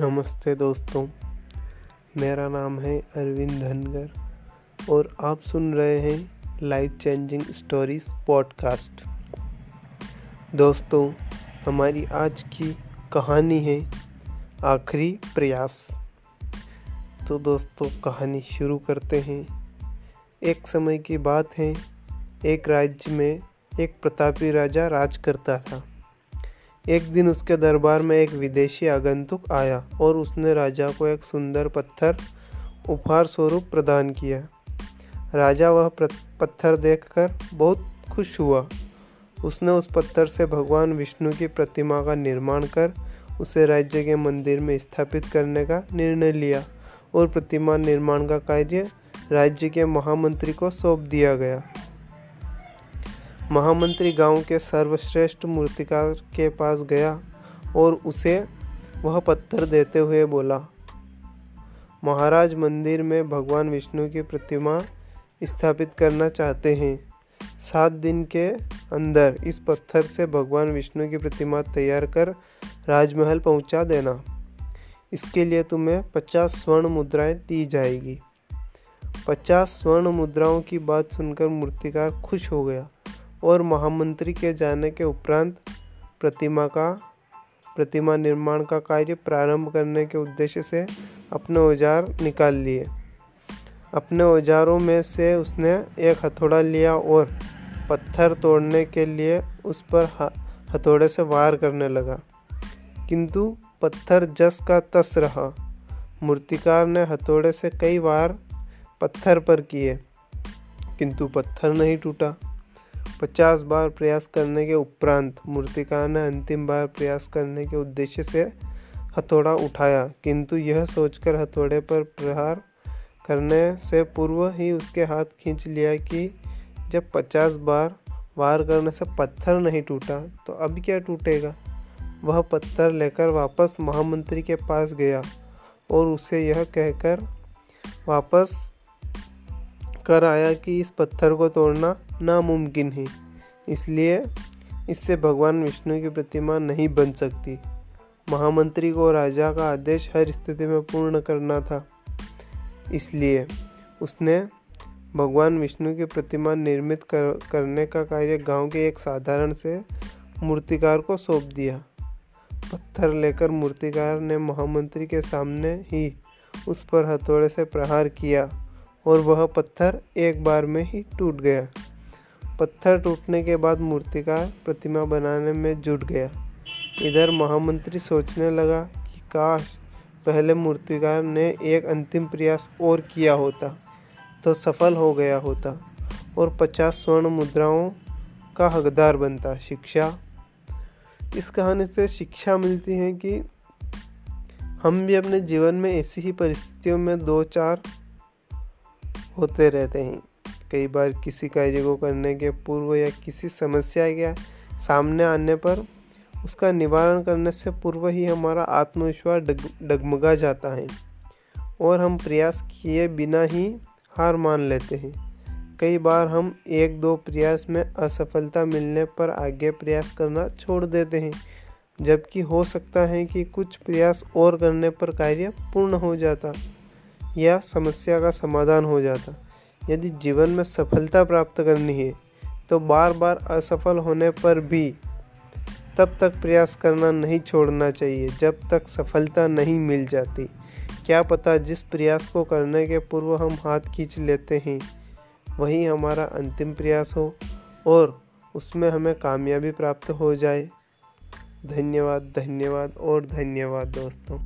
नमस्ते दोस्तों, मेरा नाम है अरविंद धनगर और आप सुन रहे हैं लाइफ चेंजिंग स्टोरीज पॉडकास्ट दोस्तों, हमारी आज की कहानी है आखिरी प्रयास। तो दोस्तों, कहानी शुरू करते हैं। एक समय की बात है, एक राज्य में एक प्रतापी राजा राज करता था। एक दिन उसके दरबार में एक विदेशी आगंतुक आया और उसने राजा को एक सुंदर पत्थर, उपहार स्वरूप प्रदान किया। राजा वह पत्थर देखकर बहुत खुश हुआ। उसने उस पत्थर से भगवान विष्णु की प्रतिमा का निर्माण कर उसे राज्य के मंदिर में स्थापित करने का निर्णय लिया और प्रतिमा निर्माण का कार्य राज्य के महामंत्री को सौंप दिया गया। महामंत्री गाँव के सर्वश्रेष्ठ मूर्तिकार के पास गया और उसे वह पत्थर देते हुए बोला, महाराज मंदिर में भगवान विष्णु की प्रतिमा स्थापित करना चाहते हैं। सात दिन के अंदर इस पत्थर से भगवान विष्णु की प्रतिमा तैयार कर राजमहल पहुँचा देना। इसके लिए तुम्हें पचास स्वर्ण मुद्राएँ दी जाएगी। पचास स्वर्ण मुद्राओं की बात सुनकर मूर्तिकार खुश हो गया। और महामंत्री के जाने के उपरांत प्रतिमा का, प्रतिमा निर्माण का कार्य प्रारंभ करने के उद्देश्य से अपने औज़ार निकाल लिए। अपने औजारों में से उसने एक हथौड़ा लिया और पत्थर तोड़ने के लिए उस पर हथौड़े से वार करने लगा। किंतु पत्थर जस का तस रहा। मूर्तिकार ने हथौड़े से कई बार पत्थर पर किए, किंतु पत्थर नहीं टूटा। पचास बार प्रयास करने के उपरांत मूर्तिकार ने अंतिम बार प्रयास करने के उद्देश्य से हथौड़ा उठाया, किंतु यह सोचकर हथौड़े पर प्रहार करने से पूर्व ही उसके हाथ खींच लिया कि जब पचास बार वार करने से पत्थर नहीं टूटा तो अब क्या टूटेगा? वह पत्थर लेकर वापस महामंत्री के पास गया और उसे यह कहकर वापस कर आया कि इस पत्थर को तोड़ना नामुमकिन है इसलिए इससे भगवान विष्णु की प्रतिमा नहीं बन सकती। महामंत्री को राजा का आदेश हर स्थिति में पूर्ण करना था इसलिए उसने भगवान विष्णु की प्रतिमा निर्मित कर, करने का कार्य गाँव के एक साधारण से मूर्तिकार को सौंप दिया। पत्थर लेकर मूर्तिकार ने महामंत्री के सामने ही उस पर हथौड़े से प्रहार किया। और वह पत्थर एक बार में ही टूट गया। पत्थर टूटने के बाद मूर्तिकार प्रतिमा बनाने में जुट गया। इधर महामंत्री सोचने लगा कि काश पहले मूर्तिकार ने एक अंतिम प्रयास और किया होता तो सफल हो गया होता और पचास स्वर्ण मुद्राओं का हकदार बनता। शिक्षा, इस कहानी से शिक्षा मिलती है कि हम भी अपने जीवन में ऐसी ही परिस्थितियों में दो चार होते रहते हैं। कई बार किसी कार्य को करने के पूर्व या किसी समस्या के सामने आने पर उसका निवारण करने से पूर्व ही हमारा आत्मविश्वास डग, डगमगा जाता है और हम प्रयास किए बिना ही हार मान लेते हैं। कई बार हम एक दो प्रयास में असफलता मिलने पर आगे प्रयास करना छोड़ देते हैं, जबकि हो सकता है कि कुछ प्रयास और करने पर कार्य पूर्ण हो जाता। या समस्या का समाधान हो जाता। यदि जीवन में सफलता प्राप्त करनी है तो बार बार असफल होने पर भी तब तक प्रयास करना नहीं छोड़ना चाहिए, जब तक सफलता नहीं मिल जाती। क्या पता जिस प्रयास को करने के पूर्व हम हाथ खींच लेते हैं, वही हमारा अंतिम प्रयास हो और उसमें हमें कामयाबी प्राप्त हो जाए। धन्यवाद धन्यवाद और धन्यवाद दोस्तों।